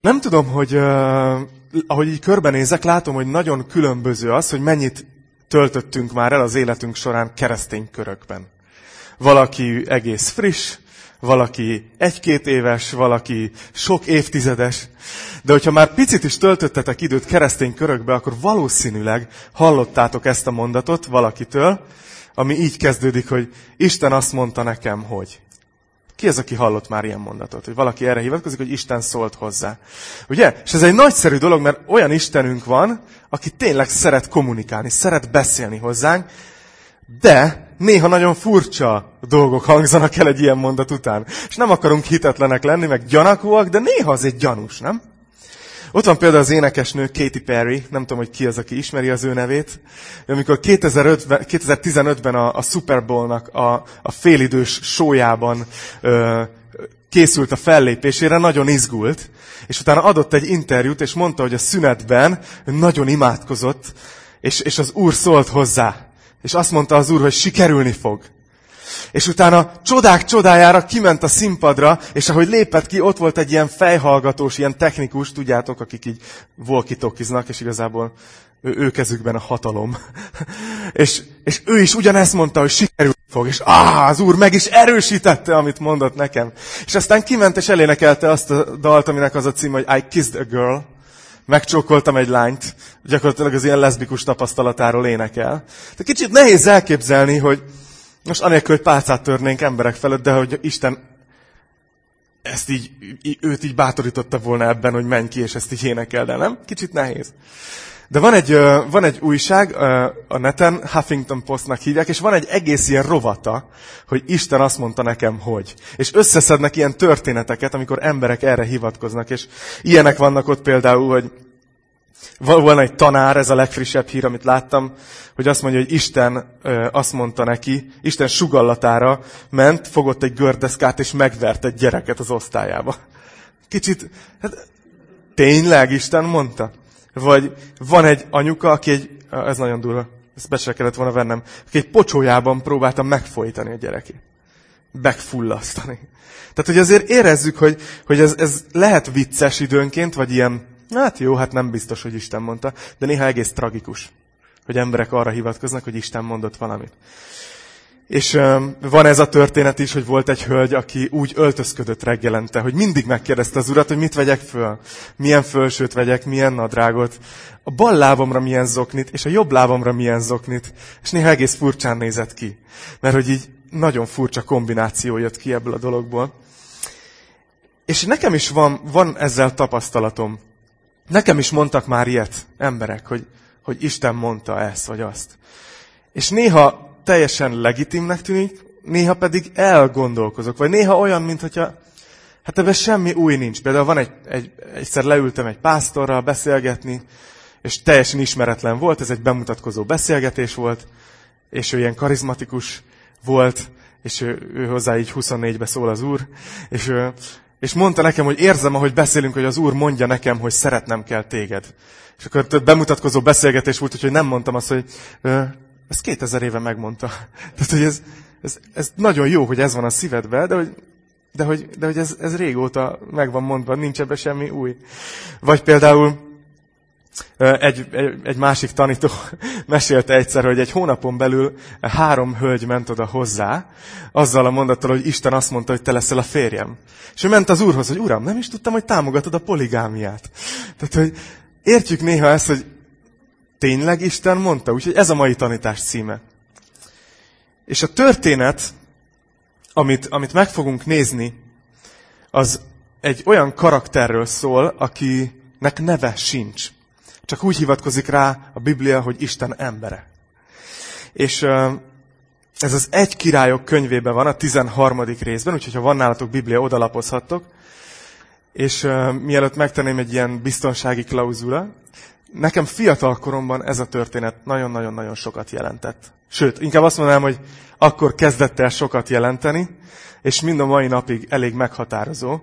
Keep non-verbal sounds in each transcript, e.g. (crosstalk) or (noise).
Nem tudom, hogy uh, ahogy így körbenézek, látom, hogy nagyon különböző az, hogy mennyit töltöttünk már el az életünk során keresztény körökben. Valaki egész friss, valaki egy-két éves, valaki sok évtizedes. De hogyha már picit is töltöttetek időt keresztény körökbe, akkor valószínűleg hallottátok ezt a mondatot valakitől, ami így kezdődik, hogy Isten azt mondta nekem, hogy. Ki az, aki hallott már ilyen mondatot? Hogy valaki erre hivatkozik, hogy Isten szólt hozzá. Ugye? És ez egy nagyszerű dolog, mert olyan Istenünk van, aki tényleg szeret kommunikálni, szeret beszélni hozzánk, de néha nagyon furcsa dolgok hangzanak el egy ilyen mondat után. És nem akarunk hitetlenek lenni, meg gyanakúak, de néha az egy gyanús, nem? Ott van például az énekesnő Katy Perry, nem tudom, hogy ki az, aki ismeri az ő nevét. Amikor 2015-ben a, a Super Bowl-nak a, a félidős sójában ö, készült a fellépésére, nagyon izgult, és utána adott egy interjút, és mondta, hogy a szünetben nagyon imádkozott, és, és az úr szólt hozzá. És azt mondta az úr, hogy sikerülni fog. És utána csodák csodájára kiment a színpadra, és ahogy lépett ki, ott volt egy ilyen fejhallgatós, ilyen technikus, tudjátok, akik így volkitokiznak, és igazából ő, ő kezükben a hatalom. (laughs) és, és ő is ugyanezt mondta, hogy sikerül fog, és áh, az úr meg is erősítette, amit mondott nekem. És aztán kiment, és elénekelte azt a dalt, aminek az a cím, hogy I kissed a girl. Megcsókoltam egy lányt, gyakorlatilag az ilyen leszbikus tapasztalatáról énekel. De kicsit nehéz elképzelni, hogy, most anélkül, hogy pálcát törnénk emberek felett, de hogy Isten ezt így, őt így bátorította volna ebben, hogy menj ki, és ezt így énekel, de nem? Kicsit nehéz. De van egy, van egy újság a neten, Huffington Postnak hívják, és van egy egész ilyen rovata, hogy Isten azt mondta nekem, hogy. És összeszednek ilyen történeteket, amikor emberek erre hivatkoznak, és ilyenek vannak ott például, hogy van egy tanár, ez a legfrissebb hír, amit láttam, hogy azt mondja, hogy Isten azt mondta neki, Isten sugallatára ment, fogott egy gördeszkát, és megvert egy gyereket az osztályába. Kicsit, hát tényleg Isten mondta? Vagy van egy anyuka, aki egy, ez nagyon durva, ezt be se kellett volna vennem, aki egy pocsójában próbálta megfojtani a gyerekét. Megfullasztani. Tehát, hogy azért érezzük, hogy, hogy ez, ez lehet vicces időnként, vagy ilyen Hát jó, hát nem biztos, hogy Isten mondta, de néha egész tragikus, hogy emberek arra hivatkoznak, hogy Isten mondott valamit. És um, van ez a történet is, hogy volt egy hölgy, aki úgy öltözködött reggelente, hogy mindig megkérdezte az urat, hogy mit vegyek föl, milyen fölsőt vegyek, milyen nadrágot, a bal lábamra milyen zoknit, és a jobb lábamra milyen zoknit, és néha egész furcsán nézett ki. Mert hogy így nagyon furcsa kombináció jött ki ebből a dologból. És nekem is van, van ezzel tapasztalatom. Nekem is mondtak már ilyet emberek, hogy, hogy Isten mondta ezt vagy azt. És néha teljesen legitimnek tűnik, néha pedig elgondolkozok, vagy néha olyan, mint hogyha hát ebben semmi új nincs. Például van egy, egy, egyszer leültem egy pásztorral beszélgetni, és teljesen ismeretlen volt, ez egy bemutatkozó beszélgetés volt, és ő ilyen karizmatikus volt, és ő, ő hozzá így 24-be szól az úr, és ő, és mondta nekem, hogy érzem, ahogy beszélünk, hogy az Úr mondja nekem, hogy szeretnem kell téged. És akkor több bemutatkozó beszélgetés volt, úgyhogy nem mondtam azt, hogy ezt 2000 éve megmondta. (laughs) Tehát, hogy ez, ez, ez nagyon jó, hogy ez van a szívedben, de hogy, de hogy, de hogy ez, ez régóta meg van mondva, nincs ebbe semmi új. Vagy például egy, egy, egy másik tanító (laughs) mesélte egyszer, hogy egy hónapon belül három hölgy ment oda hozzá, azzal a mondattal, hogy Isten azt mondta, hogy te leszel a férjem. És ő ment az úrhoz, hogy uram, nem is tudtam, hogy támogatod a poligámiát. Tehát, hogy értjük néha ezt, hogy tényleg Isten mondta, úgyhogy ez a mai tanítás címe. És a történet, amit, amit meg fogunk nézni, az egy olyan karakterről szól, akinek neve sincs. Csak úgy hivatkozik rá a Biblia, hogy Isten embere. És ez az Egy királyok könyvében van, a 13. részben, úgyhogy ha van nálatok Biblia, odalapozhattok. És mielőtt megtenném egy ilyen biztonsági klauzula, nekem fiatal koromban ez a történet nagyon-nagyon-nagyon sokat jelentett. Sőt, inkább azt mondanám, hogy akkor kezdett el sokat jelenteni, és mind a mai napig elég meghatározó.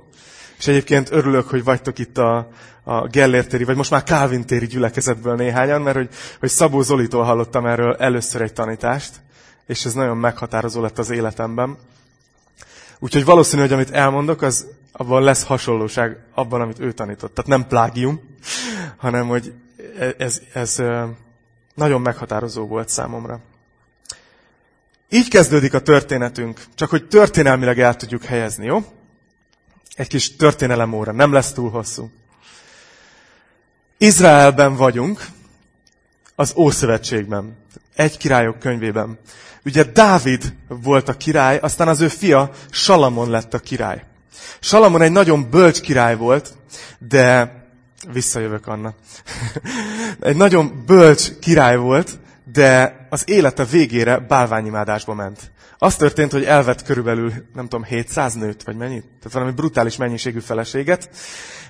És egyébként örülök, hogy vagytok itt a, a Gellértéri, vagy most már Calvin téri gyülekezetből néhányan, mert hogy, hogy Szabó Zolitól hallottam erről először egy tanítást, és ez nagyon meghatározó lett az életemben. Úgyhogy valószínű, hogy amit elmondok, az abban lesz hasonlóság abban, amit ő tanított. Tehát nem plágium, (laughs) hanem hogy ez, ez nagyon meghatározó volt számomra. Így kezdődik a történetünk, csak hogy történelmileg el tudjuk helyezni, jó? Egy kis történelem óra, nem lesz túl hosszú. Izraelben vagyunk, az Ószövetségben, egy királyok könyvében. Ugye Dávid volt a király, aztán az ő fia Salamon lett a király. Salamon egy nagyon bölcs király volt, de visszajövök Anna. (laughs) egy nagyon bölcs király volt, de az élete végére bálványimádásba ment. Az történt, hogy elvett körülbelül, nem tudom, 700 nőt, vagy mennyit? Tehát valami brutális mennyiségű feleséget,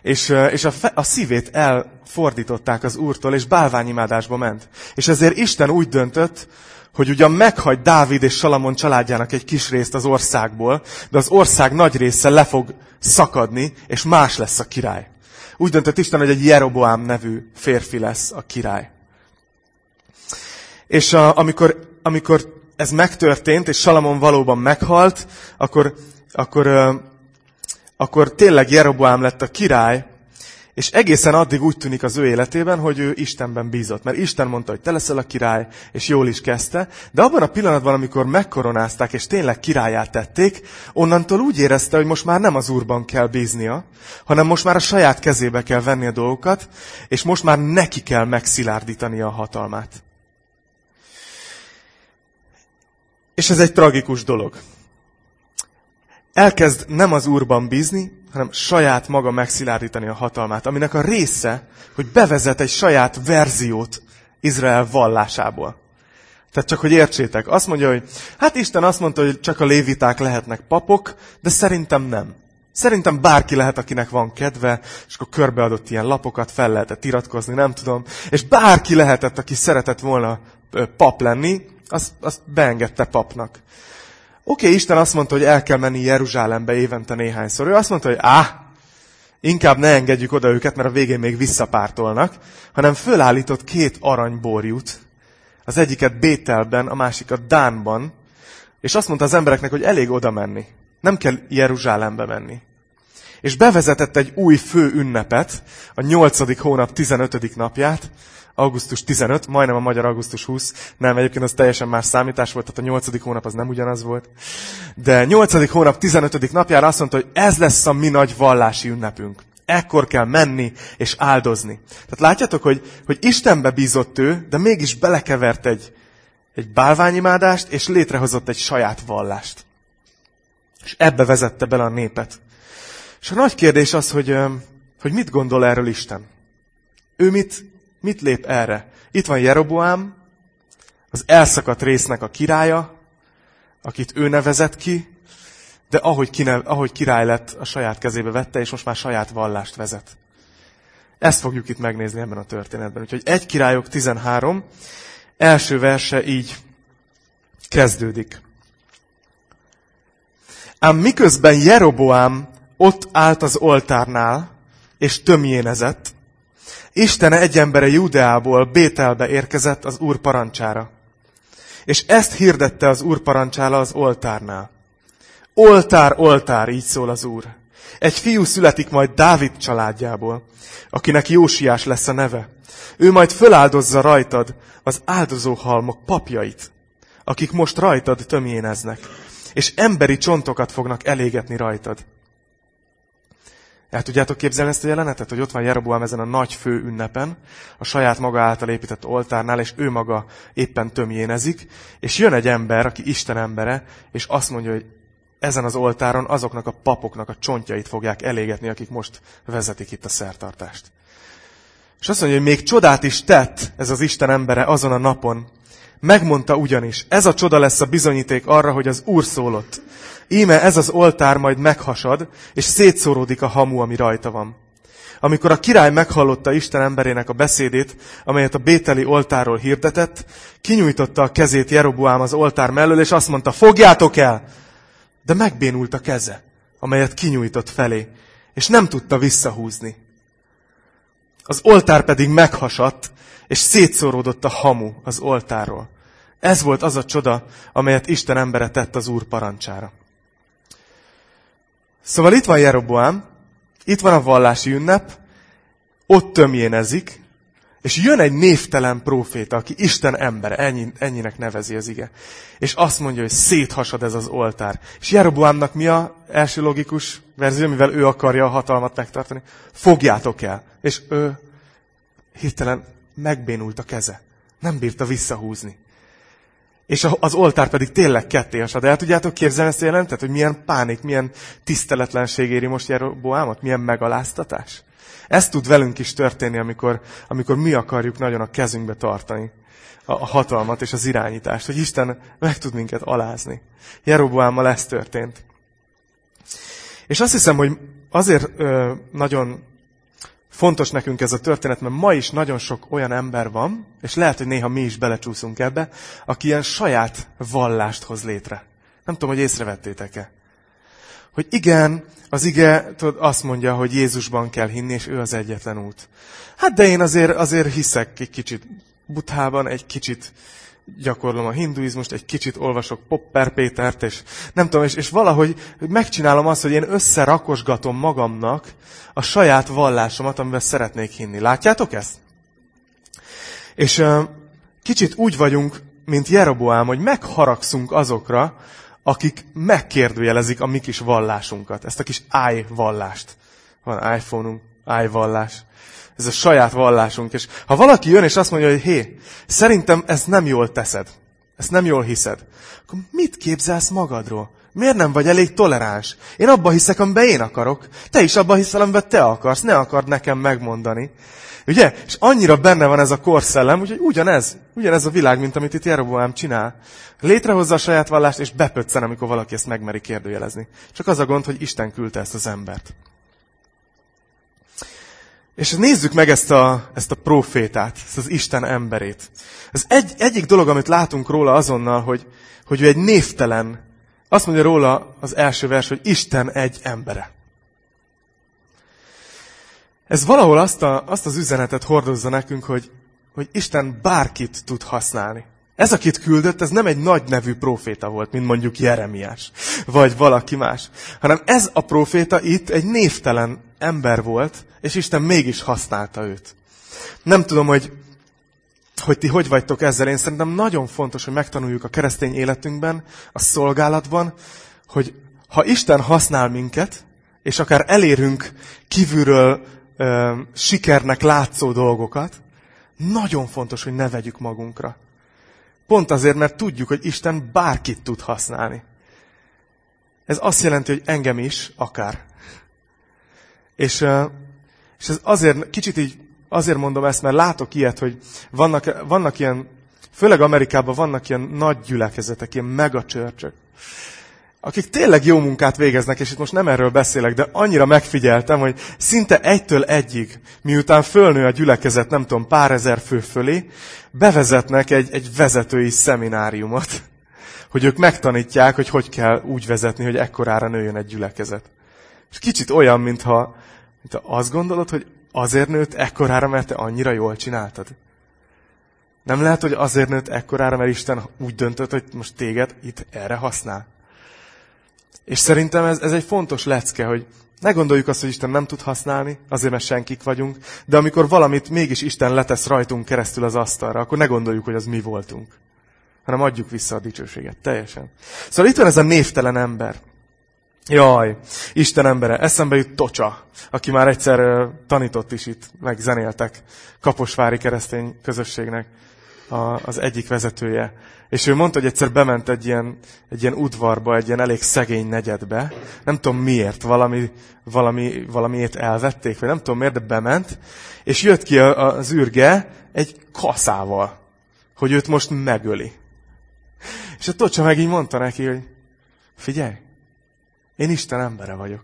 és, és a, fe, a szívét elfordították az úrtól, és bálványimádásba ment. És ezért Isten úgy döntött, hogy ugyan meghagy Dávid és Salamon családjának egy kis részt az országból, de az ország nagy része le fog szakadni, és más lesz a király. Úgy döntött Isten, hogy egy Jeroboám nevű férfi lesz a király. És a, amikor, amikor ez megtörtént, és Salamon valóban meghalt, akkor, akkor, akkor tényleg Jeroboám lett a király, és egészen addig úgy tűnik az ő életében, hogy ő Istenben bízott. Mert Isten mondta, hogy te leszel a király, és jól is kezdte. De abban a pillanatban, amikor megkoronázták, és tényleg királyát tették, onnantól úgy érezte, hogy most már nem az Úrban kell bíznia, hanem most már a saját kezébe kell venni a dolgokat, és most már neki kell megszilárdítani a hatalmát. És ez egy tragikus dolog. Elkezd nem az Úrban bízni, hanem saját maga megszilárdítani a hatalmát, aminek a része, hogy bevezet egy saját verziót Izrael vallásából. Tehát csak, hogy értsétek, azt mondja, hogy hát Isten azt mondta, hogy csak a léviták lehetnek papok, de szerintem nem. Szerintem bárki lehet, akinek van kedve, és akkor körbeadott ilyen lapokat, fel lehetett iratkozni, nem tudom. És bárki lehetett, aki szeretett volna pap lenni, azt, azt beengedte papnak. Oké, okay, Isten azt mondta, hogy el kell menni Jeruzsálembe évente néhányszor. Ő azt mondta, hogy áh, inkább ne engedjük oda őket, mert a végén még visszapártolnak, hanem fölállított két aranyborjút, az egyiket Bételben, a másikat Dánban, és azt mondta az embereknek, hogy elég oda menni. Nem kell Jeruzsálembe menni. És bevezetett egy új fő ünnepet, a nyolcadik hónap 15. napját, augusztus 15, majdnem a magyar augusztus 20, nem, egyébként az teljesen más számítás volt, tehát a 8. hónap az nem ugyanaz volt. De 8. hónap 15. napjára azt mondta, hogy ez lesz a mi nagy vallási ünnepünk. Ekkor kell menni és áldozni. Tehát látjátok, hogy, hogy Istenbe bízott ő, de mégis belekevert egy, egy bálványimádást, és létrehozott egy saját vallást. És ebbe vezette bele a népet. És a nagy kérdés az, hogy, hogy mit gondol erről Isten. Ő mit Mit lép erre? Itt van Jeroboám, az elszakadt résznek a királya, akit ő nevezett ki, de ahogy, kinev, ahogy király lett, a saját kezébe vette, és most már saját vallást vezet. Ezt fogjuk itt megnézni ebben a történetben. Úgyhogy egy királyok 13, első verse így kezdődik. Ám miközben Jeroboám ott állt az oltárnál, és tömjénezett, Isten egy embere Judeából Bételbe érkezett az Úr parancsára. És ezt hirdette az Úr parancsála az oltárnál. Oltár, oltár, így szól az Úr. Egy fiú születik majd Dávid családjából, akinek Jósiás lesz a neve. Ő majd föláldozza rajtad az áldozóhalmok papjait, akik most rajtad tömjéneznek, és emberi csontokat fognak elégetni rajtad. El tudjátok képzelni ezt a jelenetet, hogy ott van Jeroboam ezen a nagy fő ünnepen, a saját maga által épített oltárnál, és ő maga éppen tömjénezik, és jön egy ember, aki Isten embere, és azt mondja, hogy ezen az oltáron azoknak a papoknak a csontjait fogják elégetni, akik most vezetik itt a szertartást. És azt mondja, hogy még csodát is tett ez az Isten embere azon a napon. Megmondta ugyanis, ez a csoda lesz a bizonyíték arra, hogy az Úr szólott. Íme ez az oltár majd meghasad, és szétszóródik a hamu, ami rajta van. Amikor a király meghallotta Isten emberének a beszédét, amelyet a bételi oltáról hirdetett, kinyújtotta a kezét Jeroboám az oltár mellől, és azt mondta, fogjátok el! De megbénult a keze, amelyet kinyújtott felé, és nem tudta visszahúzni. Az oltár pedig meghasadt, és szétszóródott a hamu az oltárról. Ez volt az a csoda, amelyet Isten embere tett az Úr parancsára. Szóval itt van Jeroboám, itt van a vallási ünnep, ott tömjénezik, és jön egy névtelen próféta, aki Isten embere, ennyi, ennyinek nevezi az ige. És azt mondja, hogy széthasad ez az oltár. És Jeroboámnak mi a első logikus verzió, mivel ő akarja a hatalmat megtartani? Fogjátok el. És ő hirtelen megbénult a keze. Nem bírta visszahúzni. És az oltár pedig tényleg ketté hasad. El tudjátok képzelni ezt jelentet, hogy milyen pánik, milyen tiszteletlenség éri most Jeroboámot? Milyen megaláztatás? Ez tud velünk is történni, amikor, amikor mi akarjuk nagyon a kezünkbe tartani a, a hatalmat és az irányítást, hogy Isten meg tud minket alázni. Jeroboámmal ez történt. És azt hiszem, hogy azért ö, nagyon fontos nekünk ez a történet, mert ma is nagyon sok olyan ember van, és lehet, hogy néha mi is belecsúszunk ebbe, aki ilyen saját vallást hoz létre. Nem tudom, hogy észrevettétek-e. Hogy igen, az ige tudod, azt mondja, hogy Jézusban kell hinni, és ő az egyetlen út. Hát de én azért, azért hiszek egy kicsit buthában, egy kicsit gyakorlom a hinduizmust, egy kicsit olvasok Popper Pétert, és nem tudom, és, és valahogy megcsinálom azt, hogy én összerakosgatom magamnak a saját vallásomat, amivel szeretnék hinni. Látjátok ezt? És uh, kicsit úgy vagyunk, mint Jeroboám, hogy megharagszunk azokra, akik megkérdőjelezik a mi kis vallásunkat, ezt a kis i-vallást. Van iPhone-unk, i-vallás. Ez a saját vallásunk. És ha valaki jön és azt mondja, hogy hé, szerintem ezt nem jól teszed, ezt nem jól hiszed, akkor mit képzelsz magadról? Miért nem vagy elég toleráns? Én abba hiszek, amiben én akarok. Te is abba hiszel, amiben te akarsz. Ne akard nekem megmondani. Ugye? És annyira benne van ez a korszellem, úgyhogy ugyanez, ugyanez a világ, mint amit itt Jeroboám csinál. Létrehozza a saját vallást, és bepöccen, amikor valaki ezt megmeri kérdőjelezni. Csak az a gond, hogy Isten küldte ezt az embert. És nézzük meg ezt a, ezt a profétát, ezt az Isten emberét. Ez egy, egyik dolog, amit látunk róla azonnal, hogy, hogy ő egy névtelen. Azt mondja róla az első vers, hogy Isten egy embere. Ez valahol azt, a, azt az üzenetet hordozza nekünk, hogy, hogy Isten bárkit tud használni. Ez, akit küldött, ez nem egy nagy nevű proféta volt, mint mondjuk Jeremiás, vagy valaki más, hanem ez a proféta itt egy névtelen ember volt, és Isten mégis használta őt. Nem tudom, hogy, hogy ti hogy vagytok ezzel. Én szerintem nagyon fontos, hogy megtanuljuk a keresztény életünkben, a szolgálatban, hogy ha Isten használ minket, és akár elérünk kívülről ö, sikernek látszó dolgokat, nagyon fontos, hogy ne vegyük magunkra. Pont azért, mert tudjuk, hogy Isten bárkit tud használni. Ez azt jelenti, hogy engem is akár. És, és ez azért, kicsit így azért mondom ezt, mert látok ilyet, hogy vannak, vannak ilyen, főleg Amerikában vannak ilyen nagy gyülekezetek, ilyen megacsörcsök, akik tényleg jó munkát végeznek, és itt most nem erről beszélek, de annyira megfigyeltem, hogy szinte egytől egyig, miután fölnő a gyülekezet, nem tudom, pár ezer fő fölé, bevezetnek egy, egy vezetői szemináriumot, (laughs) hogy ők megtanítják, hogy hogy kell úgy vezetni, hogy ekkorára nőjön egy gyülekezet. És kicsit olyan, mintha, mintha azt gondolod, hogy azért nőtt ekkorára, mert te annyira jól csináltad. Nem lehet, hogy azért nőtt ekkorára, mert Isten úgy döntött, hogy most téged itt erre használ. És szerintem ez, ez egy fontos lecke, hogy ne gondoljuk azt, hogy Isten nem tud használni, azért, mert senkik vagyunk, de amikor valamit mégis Isten letesz rajtunk keresztül az asztalra, akkor ne gondoljuk, hogy az mi voltunk, hanem adjuk vissza a dicsőséget. Teljesen. Szóval itt van ez a névtelen ember. Jaj, Isten embere, eszembe jut Tocsa, aki már egyszer tanított is itt, meg zenéltek Kaposvári keresztény közösségnek az egyik vezetője. És ő mondta, hogy egyszer bement egy ilyen, egy ilyen udvarba, egy ilyen elég szegény negyedbe. Nem tudom miért, valami, valami, valamiért elvették, vagy nem tudom miért, de bement. És jött ki az űrge egy kaszával, hogy őt most megöli. És a Tocsa meg így mondta neki, hogy figyelj, én Isten embere vagyok.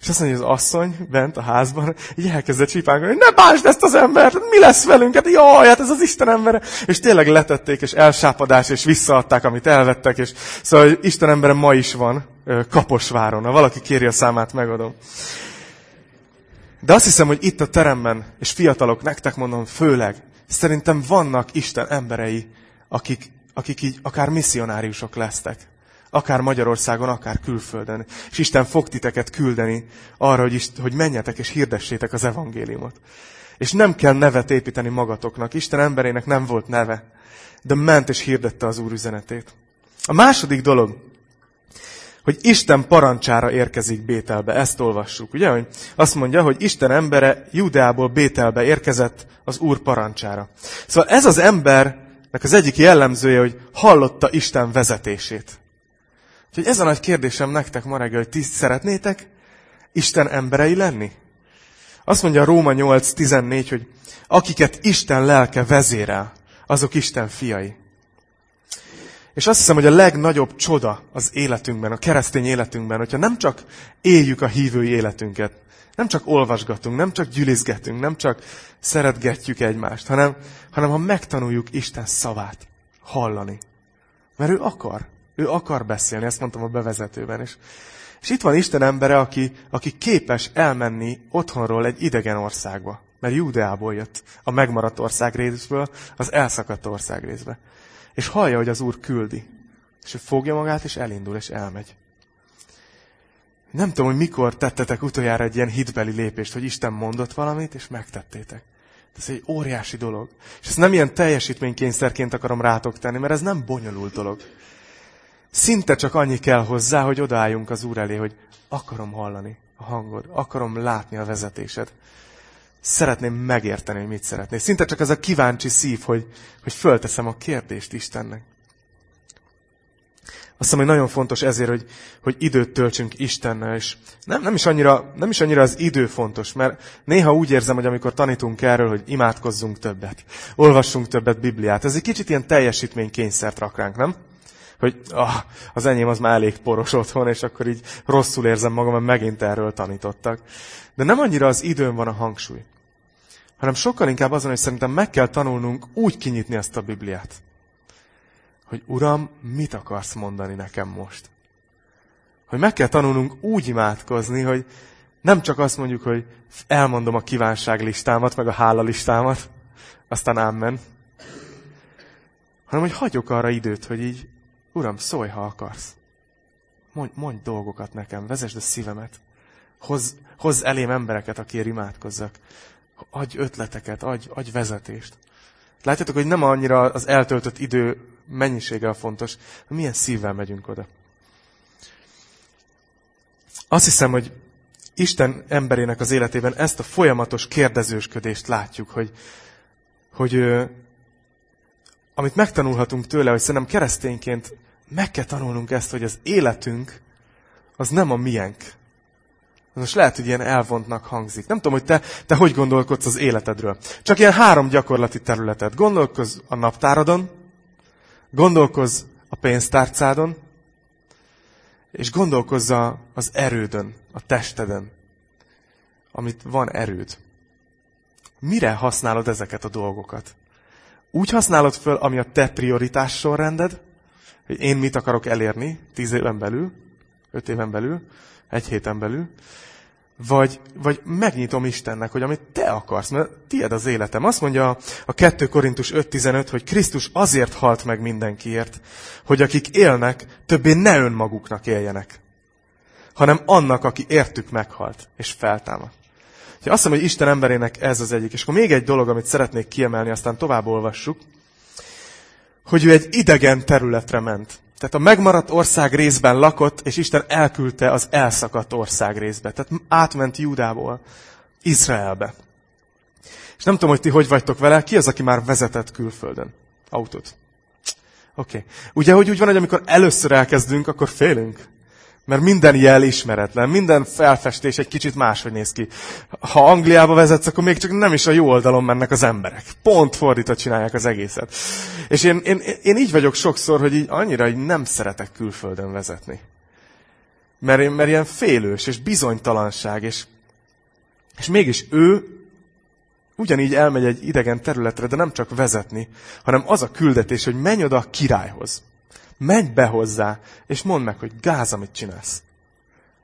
És azt mondja, hogy az asszony bent a házban így elkezdett csipálni, hogy ne bánsd ezt az embert, mi lesz velünk? Hát jaj, hát ez az Isten embere. És tényleg letették, és elsápadás, és visszaadták, amit elvettek. És szóval hogy Isten embere ma is van Kaposváron. Ha valaki kéri a számát, megadom. De azt hiszem, hogy itt a teremben, és fiatalok, nektek mondom, főleg, szerintem vannak Isten emberei, akik, akik így akár misszionáriusok lesztek Akár Magyarországon, akár külföldön. És Isten fog titeket küldeni arra, hogy, hogy menjetek és hirdessétek az evangéliumot. És nem kell nevet építeni magatoknak. Isten emberének nem volt neve, de ment és hirdette az Úr üzenetét. A második dolog, hogy Isten parancsára érkezik Bételbe. Ezt olvassuk, ugye? Hogy azt mondja, hogy Isten embere Judeából Bételbe érkezett az Úr parancsára. Szóval ez az embernek az egyik jellemzője, hogy hallotta Isten vezetését. Úgyhogy ez a nagy kérdésem nektek ma reggel, hogy ti szeretnétek Isten emberei lenni? Azt mondja a Róma 8.14, hogy akiket Isten lelke vezérel, azok Isten fiai. És azt hiszem, hogy a legnagyobb csoda az életünkben, a keresztény életünkben, hogyha nem csak éljük a hívői életünket, nem csak olvasgatunk, nem csak gyülizgetünk, nem csak szeretgetjük egymást, hanem, hanem ha megtanuljuk Isten szavát hallani. Mert ő akar. Ő akar beszélni, ezt mondtam a bevezetőben is. És itt van Isten embere, aki, aki képes elmenni otthonról egy idegen országba. Mert Júdeából jött, a megmaradt ország részből, az elszakadt ország részbe. És hallja, hogy az Úr küldi. És ő fogja magát, és elindul, és elmegy. Nem tudom, hogy mikor tettetek utoljára egy ilyen hitbeli lépést, hogy Isten mondott valamit, és megtettétek. Ez egy óriási dolog. És ezt nem ilyen teljesítménykényszerként akarom rátok tenni, mert ez nem bonyolult dolog. Szinte csak annyi kell hozzá, hogy odaálljunk az Úr elé, hogy akarom hallani a hangod, akarom látni a vezetésed. Szeretném megérteni, hogy mit szeretnél. Szinte csak ez a kíváncsi szív, hogy, hogy fölteszem a kérdést Istennek. Azt hiszem, hogy nagyon fontos ezért, hogy, hogy időt töltsünk Istennel, és nem, nem, is annyira, nem is annyira az idő fontos, mert néha úgy érzem, hogy amikor tanítunk erről, hogy imádkozzunk többet, olvassunk többet Bibliát, ez egy kicsit ilyen teljesítménykényszert rak ránk, nem? Hogy ah, az enyém az már elég poros otthon, és akkor így rosszul érzem magam, mert megint erről tanítottak. De nem annyira az időn van a hangsúly, hanem sokkal inkább azon, hogy szerintem meg kell tanulnunk úgy kinyitni ezt a Bibliát, hogy Uram, mit akarsz mondani nekem most? Hogy meg kell tanulnunk úgy imádkozni, hogy nem csak azt mondjuk, hogy elmondom a kívánságlistámat, meg a hálalistámat, aztán ámen, hanem hogy hagyok arra időt, hogy így Uram, szólj, ha akarsz. Mondj, mondj dolgokat nekem, vezesd a szívemet. Hozz, hozz elém embereket, akiért imádkozzak. Adj ötleteket, adj, adj vezetést. Látjátok, hogy nem annyira az eltöltött idő mennyiséggel fontos, milyen szívvel megyünk oda. Azt hiszem, hogy Isten emberének az életében ezt a folyamatos kérdezősködést látjuk, hogy, hogy amit megtanulhatunk tőle, hogy szerintem keresztényként meg kell tanulnunk ezt, hogy az életünk az nem a miénk. Most lehet, hogy ilyen elvontnak hangzik. Nem tudom, hogy te, te hogy gondolkodsz az életedről. Csak ilyen három gyakorlati területet. Gondolkozz a naptáradon, gondolkozz a pénztárcádon, és gondolkozz az erődön, a testeden, amit van erőd. Mire használod ezeket a dolgokat? Úgy használod föl, ami a te prioritás sorrended, hogy én mit akarok elérni tíz éven belül, öt éven belül, egy héten belül, vagy, vagy megnyitom Istennek, hogy amit te akarsz, mert tied az életem. Azt mondja a 2 Korintus 5.15, hogy Krisztus azért halt meg mindenkiért, hogy akik élnek, többé ne önmaguknak éljenek, hanem annak, aki értük meghalt, és feltámad. Úgyhogy azt mondom, hogy Isten emberének ez az egyik. És akkor még egy dolog, amit szeretnék kiemelni, aztán tovább olvassuk, hogy ő egy idegen területre ment. Tehát a megmaradt ország részben lakott, és Isten elküldte az elszakadt ország részbe. Tehát átment Júdából Izraelbe. És nem tudom, hogy ti hogy vagytok vele, ki az, aki már vezetett külföldön autót? Oké. Okay. Ugye, hogy úgy van, hogy amikor először elkezdünk, akkor félünk. Mert minden jel ismeretlen, minden felfestés egy kicsit máshogy néz ki. Ha Angliába vezetsz, akkor még csak nem is a jó oldalon mennek az emberek. Pont fordított csinálják az egészet. És én, én, én így vagyok sokszor, hogy így annyira így nem szeretek külföldön vezetni. Mert, én, mert ilyen félős, és bizonytalanság, és, és mégis ő ugyanígy elmegy egy idegen területre, de nem csak vezetni, hanem az a küldetés, hogy menj oda a királyhoz. Menj be hozzá, és mondd meg, hogy gáz, amit csinálsz.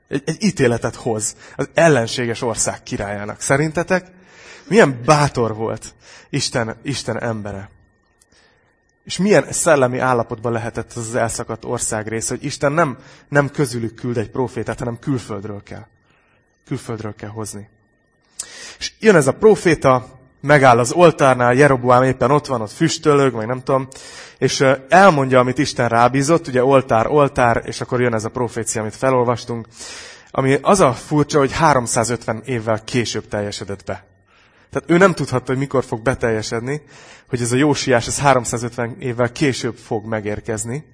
Egy, egy ítéletet hoz az ellenséges ország királyának. Szerintetek milyen bátor volt Isten, Isten embere? És milyen szellemi állapotban lehetett az, elszakadt országrész, hogy Isten nem, nem közülük küld egy profétát, hanem külföldről kell. Külföldről kell hozni. És jön ez a proféta, megáll az oltárnál, Jeroboám éppen ott van, ott füstölög, vagy nem tudom, és elmondja, amit Isten rábízott, ugye oltár, oltár, és akkor jön ez a profécia, amit felolvastunk, ami az a furcsa, hogy 350 évvel később teljesedett be. Tehát ő nem tudhatta, hogy mikor fog beteljesedni, hogy ez a jósiás, ez 350 évvel később fog megérkezni.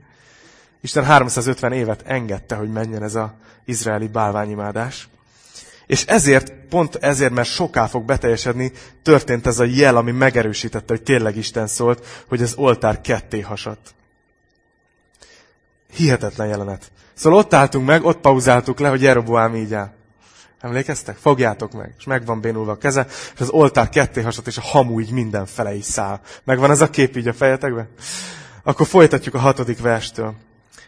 Isten 350 évet engedte, hogy menjen ez az izraeli bálványimádás. És ezért, pont ezért, mert soká fog beteljesedni, történt ez a jel, ami megerősítette, hogy tényleg Isten szólt, hogy az oltár ketté hasadt. Hihetetlen jelenet. Szóval ott álltunk meg, ott pauzáltuk le, hogy Jeroboám így áll. Emlékeztek? Fogjátok meg. És meg van bénulva a keze, és az oltár ketté hasat, és a hamu így mindenfele is száll. Megvan ez a kép így a fejetekbe? Akkor folytatjuk a hatodik verstől.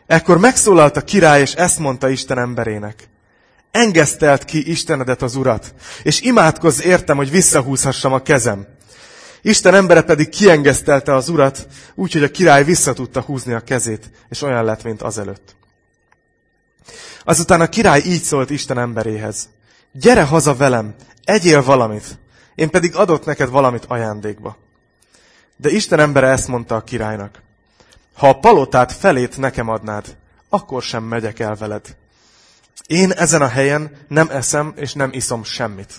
Ekkor megszólalt a király, és ezt mondta Isten emberének. Engesztelt ki Istenedet az urat, és imádkozz értem, hogy visszahúzhassam a kezem. Isten embere pedig kiengesztelte az urat, úgyhogy a király vissza tudta húzni a kezét, és olyan lett, mint azelőtt. Azután a király így szólt Isten emberéhez. Gyere haza velem, egyél valamit, én pedig adott neked valamit ajándékba. De Isten embere ezt mondta a királynak. Ha a palotát felét nekem adnád, akkor sem megyek el veled. Én ezen a helyen nem eszem és nem iszom semmit.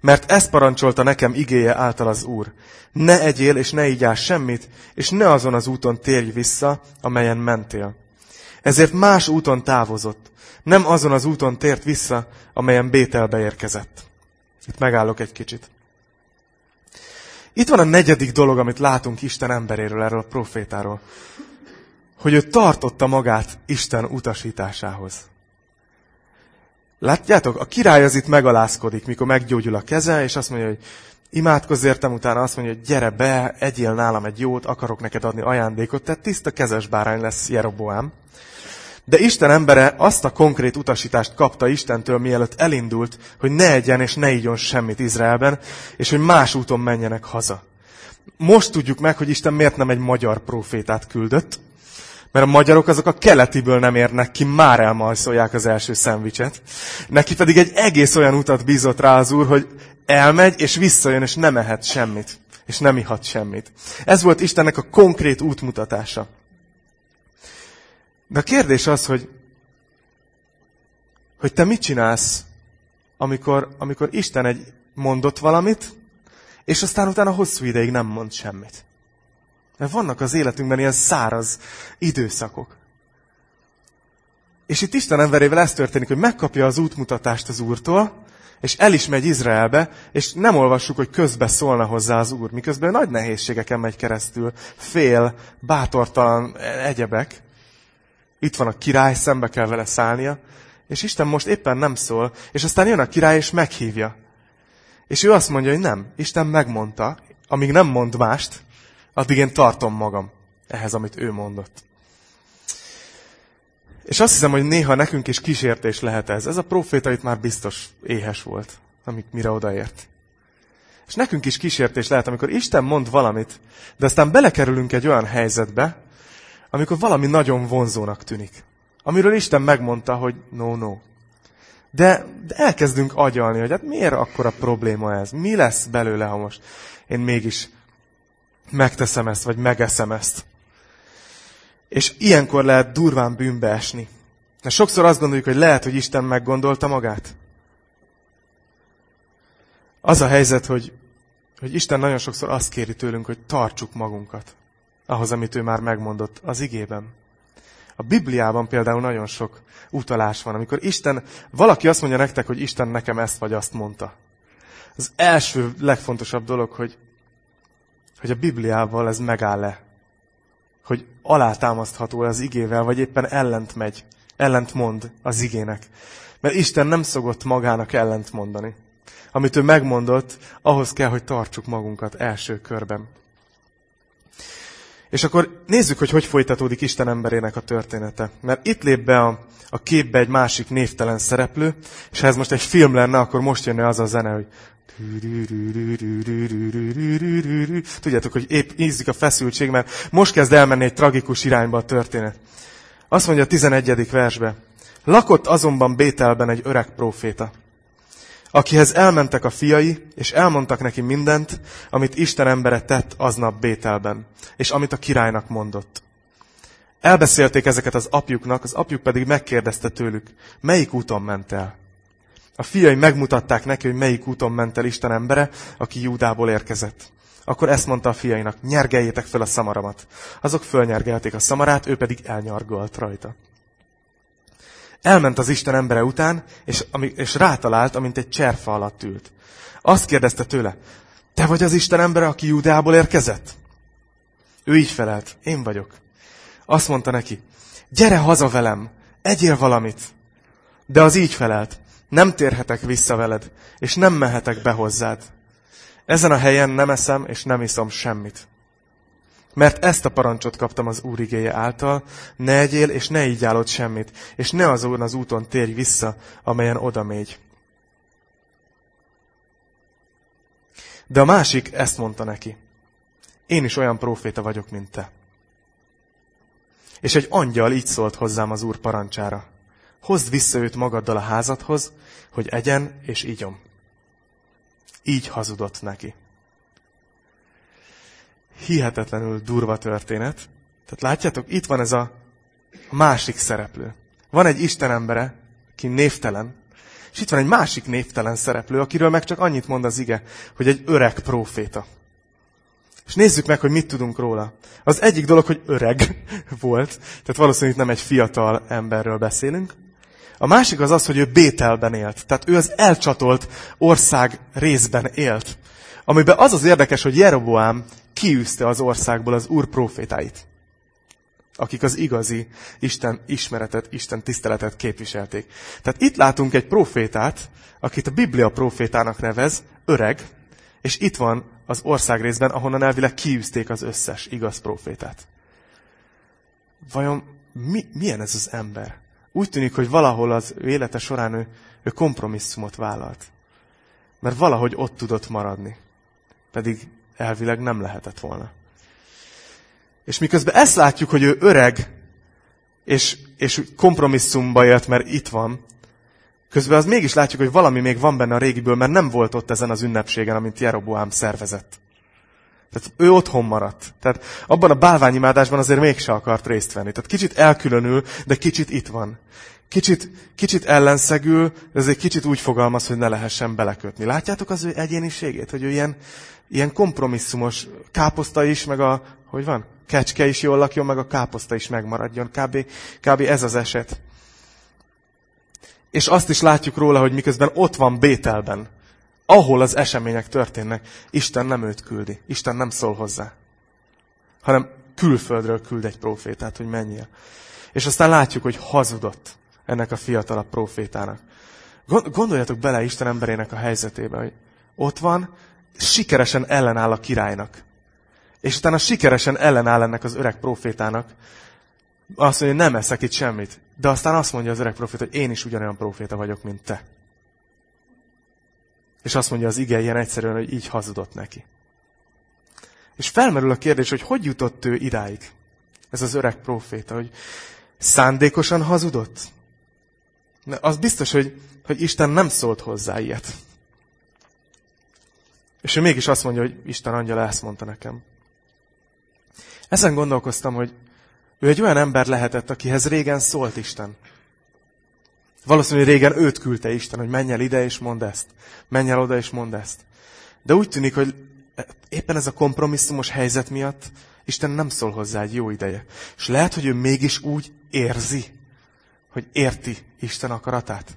Mert ezt parancsolta nekem igéje által az Úr. Ne egyél és ne igyál semmit, és ne azon az úton térj vissza, amelyen mentél. Ezért más úton távozott. Nem azon az úton tért vissza, amelyen Bételbe érkezett. Itt megállok egy kicsit. Itt van a negyedik dolog, amit látunk Isten emberéről, erről a profétáról. Hogy ő tartotta magát Isten utasításához. Látjátok, a király az itt megalázkodik, mikor meggyógyul a keze, és azt mondja, hogy imádkozz értem, utána azt mondja, hogy gyere be, egyél nálam egy jót, akarok neked adni ajándékot, tehát tiszta kezes bárány lesz Jeroboám. De Isten embere azt a konkrét utasítást kapta Istentől, mielőtt elindult, hogy ne egyen és ne igyon semmit Izraelben, és hogy más úton menjenek haza. Most tudjuk meg, hogy Isten miért nem egy magyar profétát küldött, mert a magyarok azok a keletiből nem érnek ki, már elmajszolják az első szendvicset. Neki pedig egy egész olyan utat bízott rá az úr, hogy elmegy, és visszajön, és nem ehet semmit. És nem ihat semmit. Ez volt Istennek a konkrét útmutatása. De a kérdés az, hogy, hogy te mit csinálsz, amikor, amikor Isten egy mondott valamit, és aztán utána hosszú ideig nem mond semmit. Mert vannak az életünkben ilyen száraz időszakok. És itt Isten emberével ez történik, hogy megkapja az útmutatást az Úrtól, és el is megy Izraelbe, és nem olvassuk, hogy közbe szólna hozzá az Úr, miközben nagy nehézségeken megy keresztül, fél, bátortalan egyebek. Itt van a király, szembe kell vele szállnia, és Isten most éppen nem szól, és aztán jön a király, és meghívja. És ő azt mondja, hogy nem, Isten megmondta, amíg nem mond mást, addig én tartom magam ehhez, amit ő mondott. És azt hiszem, hogy néha nekünk is kísértés lehet ez. Ez a proféta itt már biztos éhes volt, amik mire odaért. És nekünk is kísértés lehet, amikor Isten mond valamit, de aztán belekerülünk egy olyan helyzetbe, amikor valami nagyon vonzónak tűnik. Amiről Isten megmondta, hogy no, no. De, de elkezdünk agyalni, hogy hát miért akkora probléma ez? Mi lesz belőle, ha most én mégis megteszem ezt, vagy megeszem ezt. És ilyenkor lehet durván bűnbe esni. De sokszor azt gondoljuk, hogy lehet, hogy Isten meggondolta magát. Az a helyzet, hogy, hogy Isten nagyon sokszor azt kéri tőlünk, hogy tartsuk magunkat ahhoz, amit ő már megmondott az igében. A Bibliában például nagyon sok utalás van, amikor Isten, valaki azt mondja nektek, hogy Isten nekem ezt vagy azt mondta. Az első legfontosabb dolog, hogy hogy a Bibliával ez megáll-e. Hogy alátámasztható az igével, vagy éppen ellent megy, ellent mond az igének. Mert Isten nem szokott magának ellent mondani. Amit ő megmondott, ahhoz kell, hogy tartsuk magunkat első körben. És akkor nézzük, hogy hogy folytatódik Isten emberének a története. Mert itt lép be a, a képbe egy másik névtelen szereplő, és ha ez most egy film lenne, akkor most jönne az a zene, hogy tudjátok, hogy épp ízik a feszültség, mert most kezd elmenni egy tragikus irányba a történet. Azt mondja a 11. versbe. Lakott azonban Bételben egy öreg próféta, akihez elmentek a fiai, és elmondtak neki mindent, amit Isten embere tett aznap Bételben, és amit a királynak mondott. Elbeszélték ezeket az apjuknak, az apjuk pedig megkérdezte tőlük, melyik úton ment el. A fiai megmutatták neki, hogy melyik úton ment el Isten embere, aki Júdából érkezett. Akkor ezt mondta a fiainak, nyergeljétek fel a szamaramat. Azok fölnyergelték a szamarát, ő pedig elnyargalt rajta. Elment az Isten embere után, és, és rátalált, amint egy cserfa alatt ült. Azt kérdezte tőle, te vagy az Isten embere, aki Júdából érkezett? Ő így felelt, én vagyok. Azt mondta neki, gyere haza velem, egyél valamit. De az így felelt, nem térhetek vissza veled, és nem mehetek be hozzád. Ezen a helyen nem eszem, és nem iszom semmit. Mert ezt a parancsot kaptam az Úr igéje által, ne egyél, és ne így állod semmit, és ne azon az úton térj vissza, amelyen oda mégy. De a másik ezt mondta neki. Én is olyan próféta vagyok, mint te. És egy angyal így szólt hozzám az Úr parancsára. Hozd vissza őt magaddal a házadhoz, hogy egyen és ígyom. Így hazudott neki. Hihetetlenül durva történet. Tehát látjátok, itt van ez a másik szereplő. Van egy Isten embere, aki névtelen, és itt van egy másik névtelen szereplő, akiről meg csak annyit mond az ige, hogy egy öreg próféta. És nézzük meg, hogy mit tudunk róla. Az egyik dolog, hogy öreg (laughs) volt, tehát valószínűleg nem egy fiatal emberről beszélünk. A másik az az, hogy ő Bételben élt. Tehát ő az elcsatolt ország részben élt. Amiben az az érdekes, hogy Jeroboám kiűzte az országból az úr profétáit, akik az igazi Isten ismeretet, Isten tiszteletet képviselték. Tehát itt látunk egy profétát, akit a Biblia profétának nevez, öreg, és itt van az ország részben, ahonnan elvileg kiűzték az összes igaz profétát. Vajon mi, milyen ez az ember? Úgy tűnik, hogy valahol az ő élete során ő, ő kompromisszumot vállalt. Mert valahogy ott tudott maradni. Pedig elvileg nem lehetett volna. És miközben ezt látjuk, hogy ő öreg, és, és kompromisszumba élt, mert itt van, közben az mégis látjuk, hogy valami még van benne a régiből, mert nem volt ott ezen az ünnepségen, amit Jeroboám szervezett. Tehát ő otthon maradt. Tehát abban a bálványimádásban azért mégse akart részt venni. Tehát kicsit elkülönül, de kicsit itt van. Kicsit, kicsit ellenszegül, de azért kicsit úgy fogalmaz, hogy ne lehessen belekötni. Látjátok az ő egyéniségét, hogy ő ilyen, ilyen kompromisszumos káposzta is, meg a, hogy van? Kecske is jól lakjon, meg a káposzta is megmaradjon. Kb. kb. ez az eset. És azt is látjuk róla, hogy miközben ott van Bételben, ahol az események történnek, Isten nem őt küldi. Isten nem szól hozzá. Hanem külföldről küld egy profétát, hogy menjél. És aztán látjuk, hogy hazudott ennek a fiatalabb profétának. Gondoljatok bele Isten emberének a helyzetébe, hogy ott van, sikeresen ellenáll a királynak. És utána sikeresen ellenáll ennek az öreg profétának. Azt mondja, hogy nem eszek itt semmit. De aztán azt mondja az öreg proféta, hogy én is ugyanolyan proféta vagyok, mint te. És azt mondja az ige ilyen egyszerűen, hogy így hazudott neki. És felmerül a kérdés, hogy hogy jutott ő idáig? Ez az öreg proféta, hogy szándékosan hazudott? Az biztos, hogy, hogy Isten nem szólt hozzá ilyet. És ő mégis azt mondja, hogy Isten angyala ezt mondta nekem. Ezen gondolkoztam, hogy ő egy olyan ember lehetett, akihez régen szólt Isten. Valószínűleg régen őt küldte Isten, hogy menj el ide és mondd ezt. Menj el oda és mondd ezt. De úgy tűnik, hogy éppen ez a kompromisszumos helyzet miatt Isten nem szól hozzá egy jó ideje. És lehet, hogy ő mégis úgy érzi, hogy érti Isten akaratát.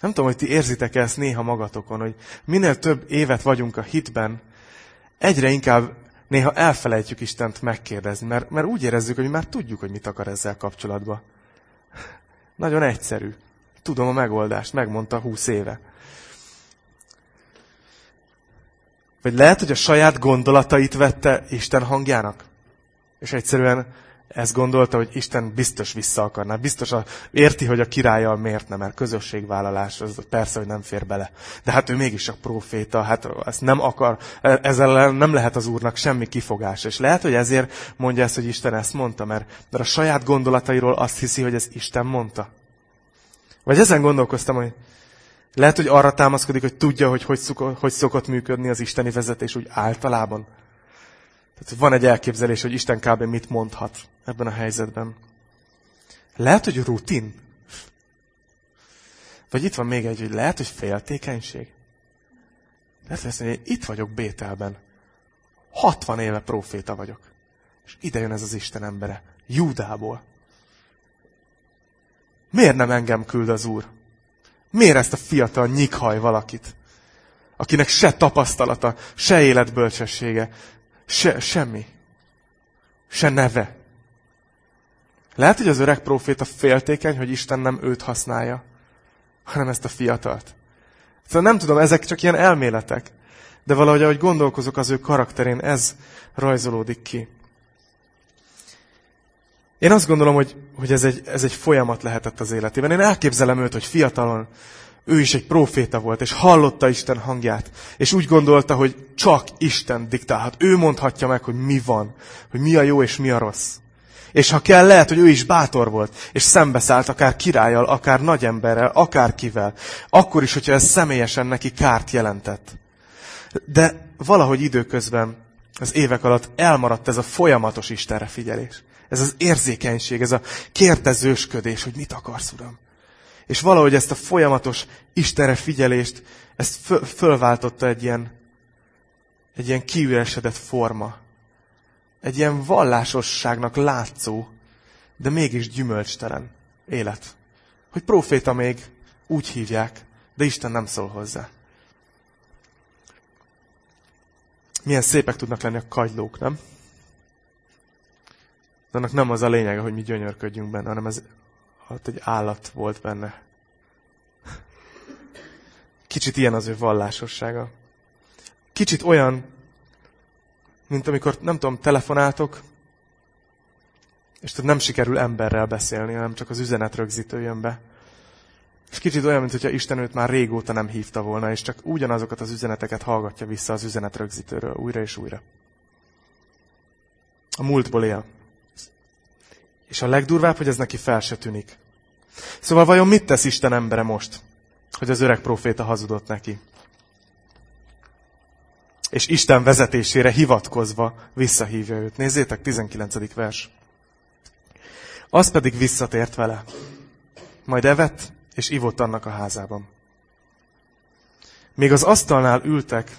Nem tudom, hogy ti érzitek ezt néha magatokon, hogy minél több évet vagyunk a hitben, egyre inkább néha elfelejtjük Istent megkérdezni, mert, mert úgy érezzük, hogy már tudjuk, hogy mit akar ezzel kapcsolatban. Nagyon egyszerű. Tudom a megoldást, megmondta húsz éve. Vagy lehet, hogy a saját gondolatait vette Isten hangjának. És egyszerűen ezt gondolta, hogy Isten biztos vissza akarná. Biztos a, érti, hogy a királlyal miért nem, mert közösségvállalás, az persze, hogy nem fér bele. De hát ő mégis a proféta, hát ezt nem akar, ezzel nem lehet az úrnak semmi kifogás. És lehet, hogy ezért mondja ezt, hogy Isten ezt mondta, mert, mert a saját gondolatairól azt hiszi, hogy ez Isten mondta. Vagy ezen gondolkoztam, hogy lehet, hogy arra támaszkodik, hogy tudja, hogy hogy, szokott, hogy szokott működni az isteni vezetés úgy általában. Tehát van egy elképzelés, hogy Isten kb. mit mondhat ebben a helyzetben. Lehet, hogy rutin. Vagy itt van még egy, hogy lehet, hogy féltékenység. Lehet, hogy azt mondja, hogy itt vagyok Bételben. 60 éve proféta vagyok. És ide jön ez az Isten embere. Júdából. Miért nem engem küld az Úr? Miért ezt a fiatal nyikhaj valakit? Akinek se tapasztalata, se életbölcsessége, se, semmi. Se neve. Lehet, hogy az öreg próféta féltékeny, hogy Isten nem őt használja, hanem ezt a fiatalt. Szóval nem tudom, ezek csak ilyen elméletek. De valahogy, ahogy gondolkozok az ő karakterén, ez rajzolódik ki. Én azt gondolom, hogy, hogy ez, egy, ez egy folyamat lehetett az életében. Én elképzelem őt, hogy fiatalon ő is egy proféta volt, és hallotta Isten hangját, és úgy gondolta, hogy csak Isten diktálhat. Ő mondhatja meg, hogy mi van, hogy mi a jó és mi a rossz. És ha kell, lehet, hogy ő is bátor volt, és szembeszállt akár királlyal, akár nagyemberrel, akár kivel. Akkor is, hogyha ez személyesen neki kárt jelentett. De valahogy időközben, az évek alatt elmaradt ez a folyamatos Istenre figyelés. Ez az érzékenység, ez a kérdezősködés, hogy mit akarsz, Uram. És valahogy ezt a folyamatos Istenre figyelést, ezt föl, fölváltotta egy ilyen, egy ilyen kiüresedett forma. Egy ilyen vallásosságnak látszó, de mégis gyümölcstelen élet. Hogy proféta még úgy hívják, de Isten nem szól hozzá. Milyen szépek tudnak lenni a kagylók, nem? De annak nem az a lényege, hogy mi gyönyörködjünk benne, hanem ez ott egy állat volt benne. Kicsit ilyen az ő vallásossága. Kicsit olyan, mint amikor, nem tudom, telefonáltok, és tehát nem sikerül emberrel beszélni, hanem csak az üzenet rögzítő jön be. És kicsit olyan, mintha Isten őt már régóta nem hívta volna, és csak ugyanazokat az üzeneteket hallgatja vissza az üzenet rögzítőről újra és újra. A múltból él. És a legdurvább, hogy ez neki fel se tűnik. Szóval vajon mit tesz Isten embere most, hogy az öreg proféta hazudott neki? És Isten vezetésére hivatkozva visszahívja őt. Nézzétek, 19. vers. Az pedig visszatért vele. Majd evett, és ivott annak a házában. Még az asztalnál ültek,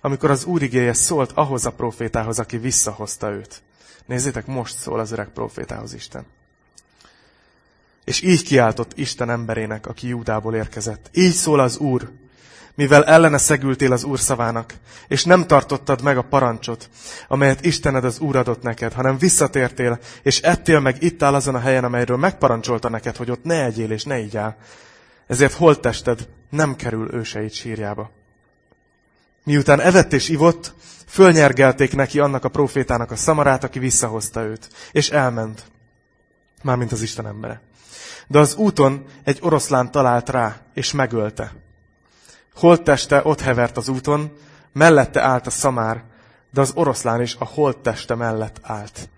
amikor az úr igéje szólt ahhoz a profétához, aki visszahozta őt. Nézzétek, most szól az öreg profétához Isten. És így kiáltott Isten emberének, aki Júdából érkezett. Így szól az Úr, mivel ellene szegültél az Úr szavának, és nem tartottad meg a parancsot, amelyet Istened az Úr adott neked, hanem visszatértél, és ettél meg itt áll azon a helyen, amelyről megparancsolta neked, hogy ott ne egyél és ne igyál. Ezért holttested nem kerül őseit sírjába. Miután evett és ivott, fölnyergelték neki annak a profétának a szamarát, aki visszahozta őt, és elment, mármint az Isten embere. De az úton egy oroszlán talált rá, és megölte. Holtteste ott hevert az úton, mellette állt a szamár, de az oroszlán is a holtteste mellett állt.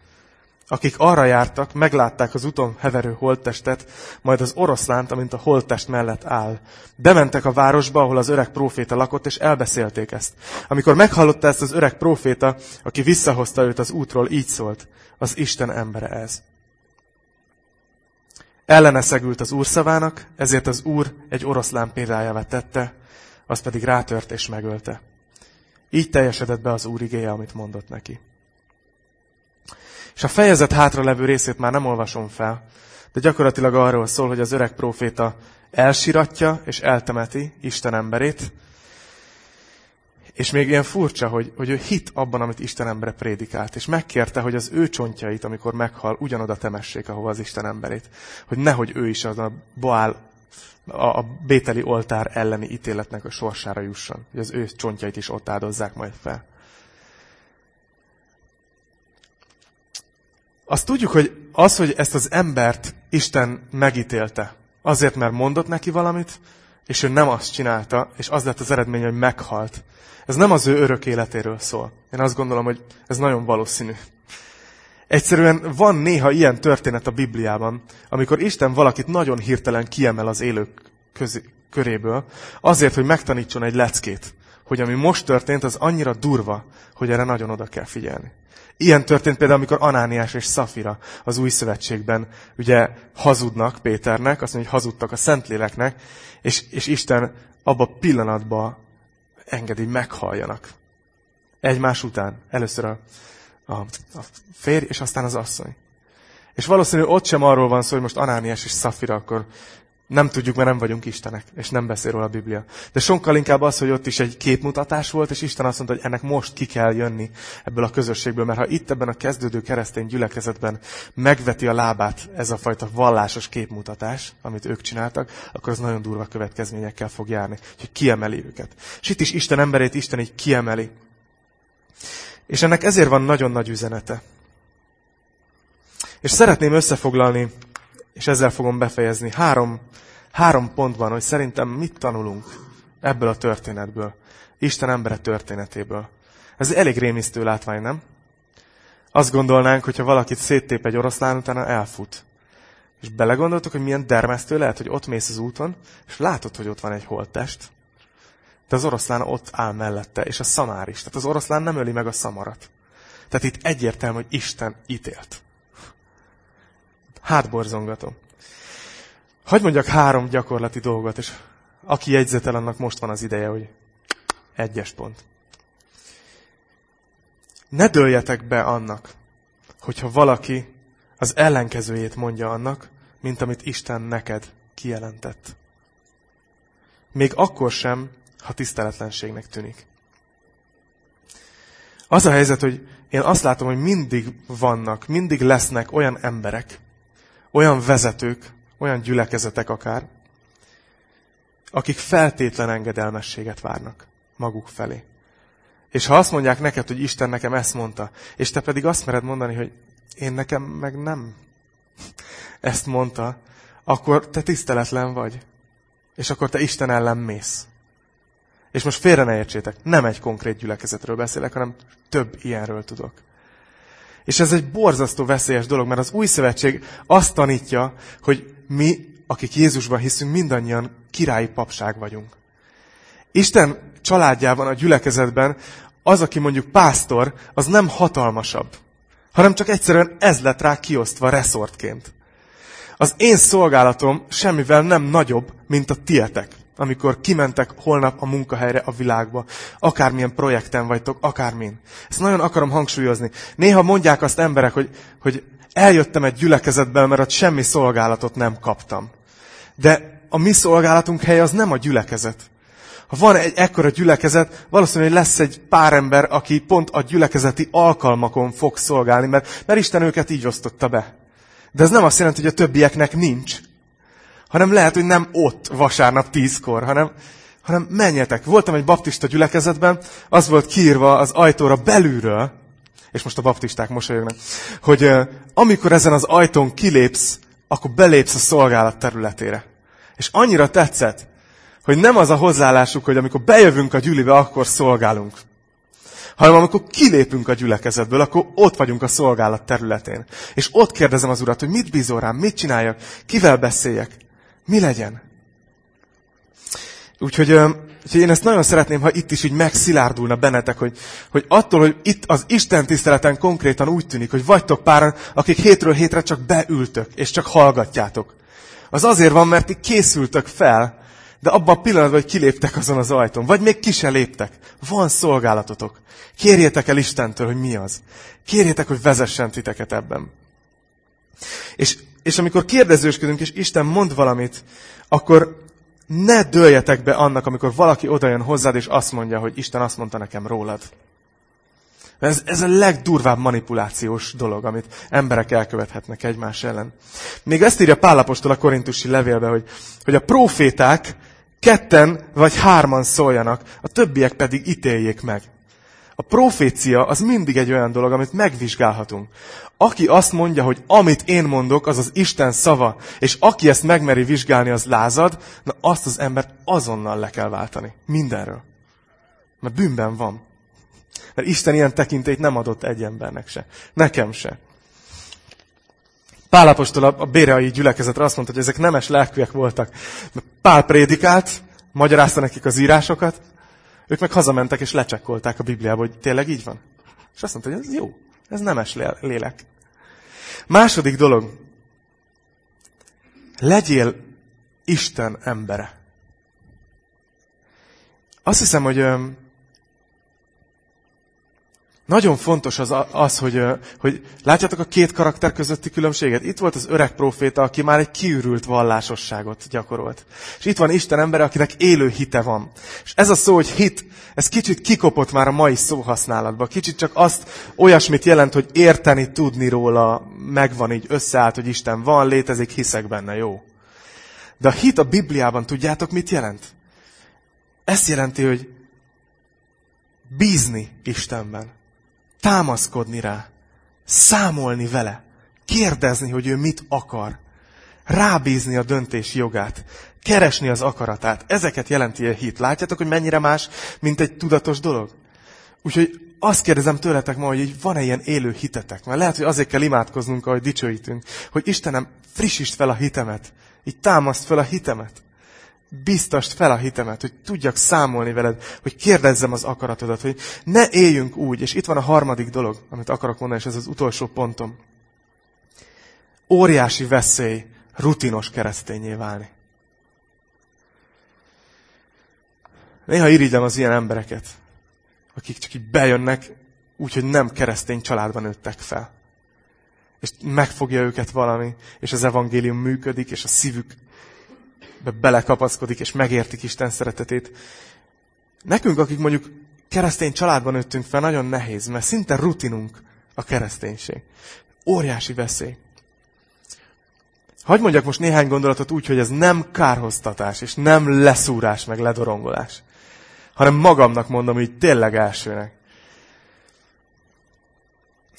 Akik arra jártak, meglátták az úton heverő holttestet, majd az oroszlánt, amint a holttest mellett áll. Bementek a városba, ahol az öreg próféta lakott, és elbeszélték ezt. Amikor meghallotta ezt az öreg próféta, aki visszahozta őt az útról, így szólt, az Isten embere ez. Ellene szegült az úr szavának, ezért az úr egy oroszlán példájává tette, az pedig rátört és megölte. Így teljesedett be az úr igéje, amit mondott neki. És a fejezet hátra levő részét már nem olvasom fel, de gyakorlatilag arról szól, hogy az öreg próféta elsiratja és eltemeti Isten emberét, és még ilyen furcsa, hogy, hogy ő hit abban, amit Isten embere prédikált, és megkérte, hogy az ő csontjait, amikor meghal, ugyanoda temessék, ahova az Isten emberét. Hogy nehogy ő is az a Boál, a, a bételi oltár elleni ítéletnek a sorsára jusson. Hogy az ő csontjait is ott áldozzák majd fel. azt tudjuk, hogy az, hogy ezt az embert Isten megítélte, azért, mert mondott neki valamit, és ő nem azt csinálta, és az lett az eredmény, hogy meghalt. Ez nem az ő örök életéről szól. Én azt gondolom, hogy ez nagyon valószínű. Egyszerűen van néha ilyen történet a Bibliában, amikor Isten valakit nagyon hirtelen kiemel az élők közé, köréből, azért, hogy megtanítson egy leckét, hogy ami most történt, az annyira durva, hogy erre nagyon oda kell figyelni. Ilyen történt például, amikor Anániás és Szafira az új szövetségben ugye hazudnak Péternek, azt mondja, hogy hazudtak a Szentléleknek, és, és Isten abba a pillanatban engedi, meghalljanak. Egymás után. Először a, a, a férj, és aztán az asszony. És valószínűleg ott sem arról van szó, hogy most Anániás és Szafira akkor nem tudjuk, mert nem vagyunk Istenek, és nem beszél róla a Biblia. De sokkal inkább az, hogy ott is egy képmutatás volt, és Isten azt mondta, hogy ennek most ki kell jönni ebből a közösségből, mert ha itt ebben a kezdődő keresztény gyülekezetben megveti a lábát ez a fajta vallásos képmutatás, amit ők csináltak, akkor az nagyon durva következményekkel fog járni, hogy kiemeli őket. És itt is Isten emberét Isten így kiemeli. És ennek ezért van nagyon nagy üzenete. És szeretném összefoglalni és ezzel fogom befejezni. Három, három pontban, hogy szerintem mit tanulunk ebből a történetből. Isten embere történetéből. Ez elég rémisztő látvány, nem? Azt gondolnánk, hogyha valakit széttép egy oroszlán, utána elfut. És belegondoltok, hogy milyen dermesztő lehet, hogy ott mész az úton, és látod, hogy ott van egy holttest. De az oroszlán ott áll mellette, és a szamár is. Tehát az oroszlán nem öli meg a szamarat. Tehát itt egyértelmű, hogy Isten ítélt hátborzongatom. Hogy mondjak három gyakorlati dolgot, és aki jegyzetel, annak most van az ideje, hogy egyes pont. Ne dőljetek be annak, hogyha valaki az ellenkezőjét mondja annak, mint amit Isten neked kijelentett. Még akkor sem, ha tiszteletlenségnek tűnik. Az a helyzet, hogy én azt látom, hogy mindig vannak, mindig lesznek olyan emberek, olyan vezetők, olyan gyülekezetek akár, akik feltétlen engedelmességet várnak maguk felé. És ha azt mondják neked, hogy Isten nekem ezt mondta, és te pedig azt mered mondani, hogy én nekem meg nem ezt mondta, akkor te tiszteletlen vagy. És akkor te Isten ellen mész. És most félre ne értsétek, nem egy konkrét gyülekezetről beszélek, hanem több ilyenről tudok. És ez egy borzasztó veszélyes dolog, mert az új szövetség azt tanítja, hogy mi, akik Jézusban hiszünk, mindannyian királyi papság vagyunk. Isten családjában, a gyülekezetben az, aki mondjuk pásztor, az nem hatalmasabb, hanem csak egyszerűen ez lett rá kiosztva reszortként. Az én szolgálatom semmivel nem nagyobb, mint a tietek amikor kimentek holnap a munkahelyre a világba. Akármilyen projekten vagytok, akármin. Ezt nagyon akarom hangsúlyozni. Néha mondják azt emberek, hogy, hogy eljöttem egy gyülekezetben, mert ott semmi szolgálatot nem kaptam. De a mi szolgálatunk helye az nem a gyülekezet. Ha van egy ekkora gyülekezet, valószínűleg lesz egy pár ember, aki pont a gyülekezeti alkalmakon fog szolgálni, mert, mert Isten őket így osztotta be. De ez nem azt jelenti, hogy a többieknek nincs hanem lehet, hogy nem ott vasárnap tízkor, hanem, hanem menjetek. Voltam egy baptista gyülekezetben, az volt kiírva az ajtóra belülről, és most a baptisták mosolyognak, hogy uh, amikor ezen az ajtón kilépsz, akkor belépsz a szolgálat területére. És annyira tetszett, hogy nem az a hozzáállásuk, hogy amikor bejövünk a gyülibe, akkor szolgálunk. Hanem amikor kilépünk a gyülekezetből, akkor ott vagyunk a szolgálat területén. És ott kérdezem az urat, hogy mit bízol rám, mit csináljak, kivel beszéljek. Mi legyen? Úgyhogy, úgyhogy én ezt nagyon szeretném, ha itt is így megszilárdulna bennetek, hogy, hogy attól, hogy itt az Isten tiszteleten konkrétan úgy tűnik, hogy vagytok páran, akik hétről hétre csak beültök, és csak hallgatjátok. Az azért van, mert ti készültök fel, de abban a pillanatban, hogy kiléptek azon az ajtón, vagy még ki se léptek. Van szolgálatotok. Kérjétek el Istentől, hogy mi az. Kérjétek, hogy vezessen titeket ebben. És és amikor kérdezősködünk, és Isten mond valamit, akkor ne dőljetek be annak, amikor valaki odajön hozzád, és azt mondja, hogy Isten azt mondta nekem rólad. Ez, ez a legdurvább manipulációs dolog, amit emberek elkövethetnek egymás ellen. Még ezt írja Pálapostól a korintusi levélbe, hogy, hogy a proféták ketten vagy hárman szóljanak, a többiek pedig ítéljék meg. A profécia az mindig egy olyan dolog, amit megvizsgálhatunk. Aki azt mondja, hogy amit én mondok, az az Isten szava, és aki ezt megmeri vizsgálni, az lázad, na azt az embert azonnal le kell váltani. Mindenről. Mert bűnben van. Mert Isten ilyen tekintélyt nem adott egy embernek se. Nekem se. Pálapostól a béreai gyülekezetre azt mondta, hogy ezek nemes lelkűek voltak. Pál prédikált, magyarázta nekik az írásokat, ők meg hazamentek és lecsekkolták a Bibliába, hogy tényleg így van. És azt mondta, hogy ez jó, ez nemes lélek. Második dolog. Legyél Isten embere. Azt hiszem, hogy nagyon fontos az, az hogy, hogy látjátok a két karakter közötti különbséget? Itt volt az öreg proféta, aki már egy kiürült vallásosságot gyakorolt. És itt van Isten embere, akinek élő hite van. És ez a szó, hogy hit, ez kicsit kikopott már a mai szóhasználatban. Kicsit csak azt olyasmit jelent, hogy érteni, tudni róla, megvan így összeállt, hogy Isten van, létezik, hiszek benne, jó. De a hit a Bibliában tudjátok, mit jelent? Ezt jelenti, hogy bízni Istenben támaszkodni rá, számolni vele, kérdezni, hogy ő mit akar, rábízni a döntés jogát, keresni az akaratát. Ezeket jelenti a hit. Látjátok, hogy mennyire más, mint egy tudatos dolog? Úgyhogy azt kérdezem tőletek ma, hogy van-e ilyen élő hitetek? Mert lehet, hogy azért kell imádkoznunk, ahogy dicsőítünk, hogy Istenem, frissítsd fel a hitemet. Így támaszt fel a hitemet biztast fel a hitemet, hogy tudjak számolni veled, hogy kérdezzem az akaratodat, hogy ne éljünk úgy, és itt van a harmadik dolog, amit akarok mondani, és ez az utolsó pontom. Óriási veszély rutinos keresztényé válni. Néha irigylem az ilyen embereket, akik csak így bejönnek, úgyhogy nem keresztény családban nőttek fel. És megfogja őket valami, és az evangélium működik, és a szívük belekapaszkodik, és megértik Isten szeretetét. Nekünk, akik mondjuk keresztény családban nőttünk fel, nagyon nehéz, mert szinte rutinunk a kereszténység. Óriási veszély. Hagy mondjak most néhány gondolatot úgy, hogy ez nem kárhoztatás, és nem leszúrás, meg ledorongolás, hanem magamnak mondom így tényleg elsőnek.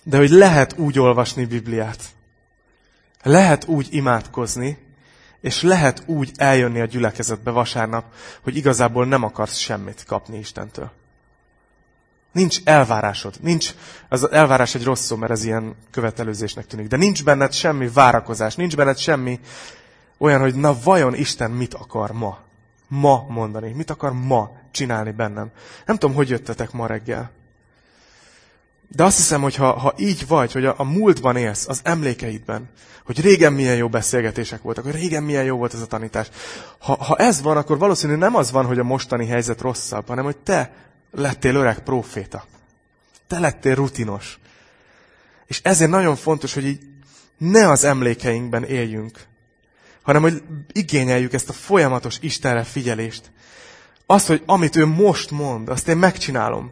De hogy lehet úgy olvasni Bibliát, lehet úgy imádkozni, és lehet úgy eljönni a gyülekezetbe vasárnap, hogy igazából nem akarsz semmit kapni Istentől. Nincs elvárásod. Nincs, az elvárás egy rossz szó, mert ez ilyen követelőzésnek tűnik. De nincs benned semmi várakozás, nincs benned semmi olyan, hogy na vajon Isten mit akar ma? Ma mondani. Mit akar ma csinálni bennem? Nem tudom, hogy jöttetek ma reggel. De azt hiszem, hogy ha, ha így vagy, hogy a, a múltban élsz, az emlékeidben, hogy régen milyen jó beszélgetések voltak, hogy régen milyen jó volt ez a tanítás. Ha, ha ez van, akkor valószínű nem az van, hogy a mostani helyzet rosszabb, hanem hogy te lettél öreg proféta. Te lettél rutinos. És ezért nagyon fontos, hogy így ne az emlékeinkben éljünk, hanem hogy igényeljük ezt a folyamatos Istenre figyelést. Azt, hogy amit ő most mond, azt én megcsinálom.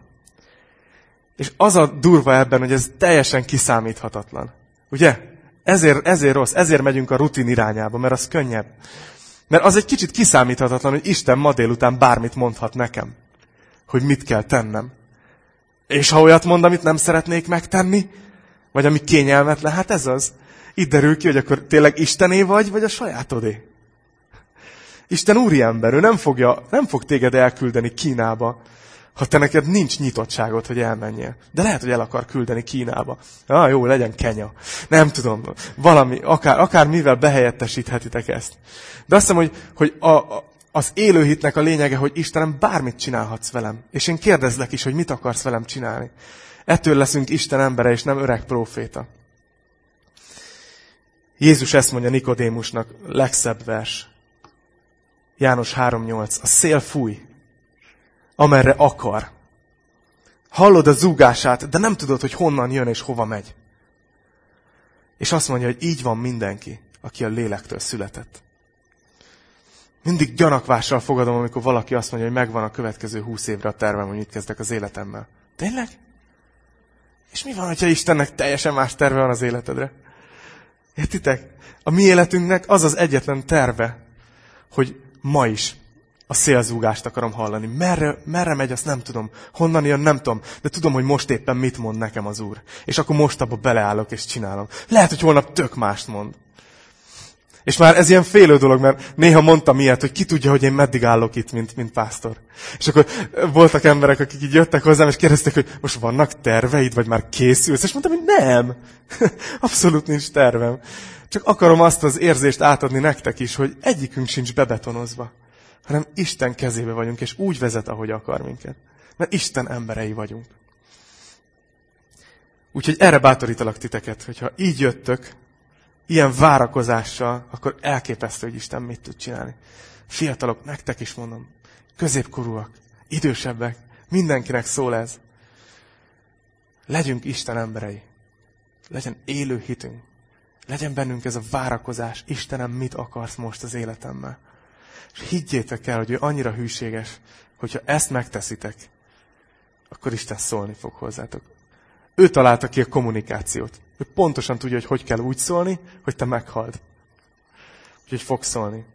És az a durva ebben, hogy ez teljesen kiszámíthatatlan. Ugye? Ezért, ezért rossz, ezért megyünk a rutin irányába, mert az könnyebb. Mert az egy kicsit kiszámíthatatlan, hogy Isten ma délután bármit mondhat nekem, hogy mit kell tennem. És ha olyat mond, amit nem szeretnék megtenni, vagy ami kényelmetlen, hát ez az. Itt derül ki, hogy akkor tényleg Istené vagy, vagy a sajátodé. Isten úriember, ő nem, fogja, nem fog téged elküldeni Kínába, ha te neked nincs nyitottságod, hogy elmenjél. De lehet, hogy el akar küldeni Kínába. Ah, jó, legyen Kenya. Nem tudom, valami, akár, akár mivel behelyettesíthetitek ezt. De azt hiszem, hogy, hogy a, a, az élőhitnek a lényege, hogy Istenem, bármit csinálhatsz velem. És én kérdezlek is, hogy mit akarsz velem csinálni. Ettől leszünk Isten embere, és nem öreg próféta. Jézus ezt mondja Nikodémusnak, legszebb vers. János 3.8. A szél fúj, amerre akar. Hallod a zúgását, de nem tudod, hogy honnan jön és hova megy. És azt mondja, hogy így van mindenki, aki a lélektől született. Mindig gyanakvással fogadom, amikor valaki azt mondja, hogy megvan a következő húsz évre a tervem, hogy mit kezdek az életemmel. Tényleg? És mi van, hogyha Istennek teljesen más terve van az életedre? Értitek? A mi életünknek az az egyetlen terve, hogy ma is a szélzúgást akarom hallani. Merre, merre megy, azt nem tudom. Honnan jön, nem tudom. De tudom, hogy most éppen mit mond nekem az Úr. És akkor most abba beleállok és csinálom. Lehet, hogy holnap tök mást mond. És már ez ilyen félő dolog, mert néha mondtam ilyet, hogy ki tudja, hogy én meddig állok itt, mint, mint pásztor. És akkor voltak emberek, akik így jöttek hozzám, és kérdeztek, hogy most vannak terveid, vagy már készülsz? És mondtam, hogy nem. (laughs) Abszolút nincs tervem. Csak akarom azt az érzést átadni nektek is, hogy egyikünk sincs bebetonozva, hanem Isten kezébe vagyunk, és úgy vezet, ahogy akar minket. Mert Isten emberei vagyunk. Úgyhogy erre bátorítalak titeket, hogyha így jöttök, ilyen várakozással, akkor elképesztő, hogy Isten mit tud csinálni. Fiatalok, nektek is mondom, középkorúak, idősebbek, mindenkinek szól ez. Legyünk Isten emberei. Legyen élő hitünk. Legyen bennünk ez a várakozás. Istenem, mit akarsz most az életemmel? És higgyétek el, hogy ő annyira hűséges, hogyha ezt megteszitek, akkor Isten szólni fog hozzátok. Ő találta ki a kommunikációt. Ő pontosan tudja, hogy hogy kell úgy szólni, hogy te meghald. Úgyhogy fog szólni.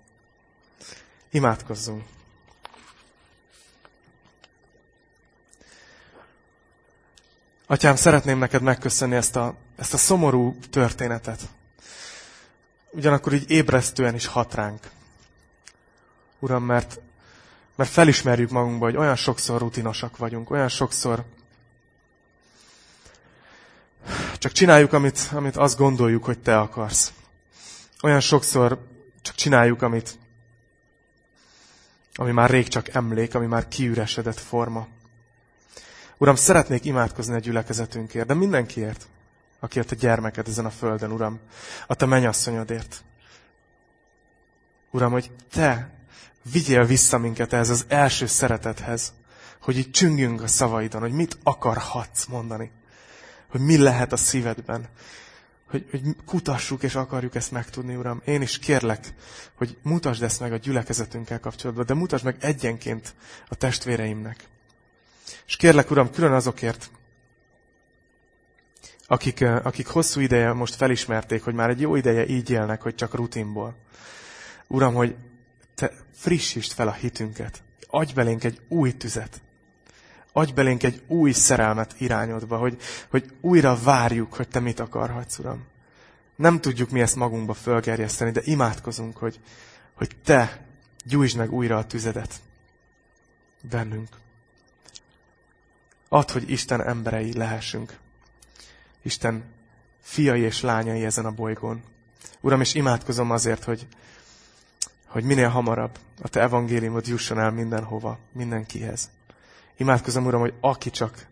Imádkozzunk. Atyám, szeretném neked megköszönni ezt a, ezt a szomorú történetet. Ugyanakkor így ébresztően is hat ránk. Uram, mert, mert felismerjük magunkba, hogy olyan sokszor rutinosak vagyunk, olyan sokszor csak csináljuk, amit, amit azt gondoljuk, hogy te akarsz. Olyan sokszor csak csináljuk, amit, ami már rég csak emlék, ami már kiüresedett forma. Uram, szeretnék imádkozni a gyülekezetünkért, de mindenkiért, aki a gyermeked ezen a földön, Uram, a te mennyasszonyodért. Uram, hogy te vigyél vissza minket ehhez az első szeretethez, hogy itt csüngjünk a szavaidon, hogy mit akarhatsz mondani hogy mi lehet a szívedben. Hogy, hogy kutassuk és akarjuk ezt megtudni, Uram. Én is kérlek, hogy mutasd ezt meg a gyülekezetünkkel kapcsolatban, de mutasd meg egyenként a testvéreimnek. És kérlek, Uram, külön azokért, akik, eh, akik hosszú ideje most felismerték, hogy már egy jó ideje így élnek, hogy csak rutinból. Uram, hogy te frissítsd fel a hitünket. Adj belénk egy új tüzet. Adj belénk egy új szerelmet irányodba, hogy, hogy újra várjuk, hogy te mit akarhatsz, Uram. Nem tudjuk mi ezt magunkba fölgerjeszteni, de imádkozunk, hogy, hogy te gyújtsd meg újra a tüzedet bennünk. Add, hogy Isten emberei lehessünk. Isten fiai és lányai ezen a bolygón. Uram, és imádkozom azért, hogy, hogy minél hamarabb a Te evangéliumod jusson el mindenhova, mindenkihez. Imádkozom, Uram, hogy aki csak,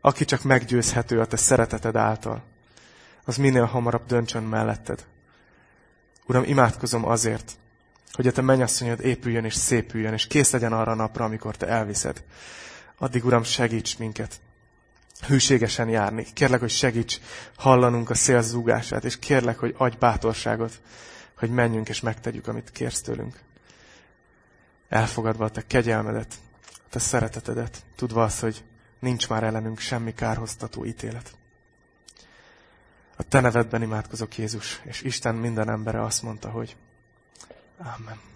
aki csak meggyőzhető a Te szereteted által, az minél hamarabb döntsön melletted. Uram, imádkozom azért, hogy a Te mennyasszonyod épüljön és szépüljön, és kész legyen arra a napra, amikor Te elviszed. Addig, Uram, segíts minket hűségesen járni. Kérlek, hogy segíts hallanunk a szél zúgását, és kérlek, hogy adj bátorságot, hogy menjünk és megtegyük, amit kérsz tőlünk. Elfogadva a Te kegyelmedet, te szeretetedet, tudva azt, hogy nincs már ellenünk semmi kárhoztató ítélet. A te nevedben imádkozok, Jézus, és Isten minden embere azt mondta, hogy Amen.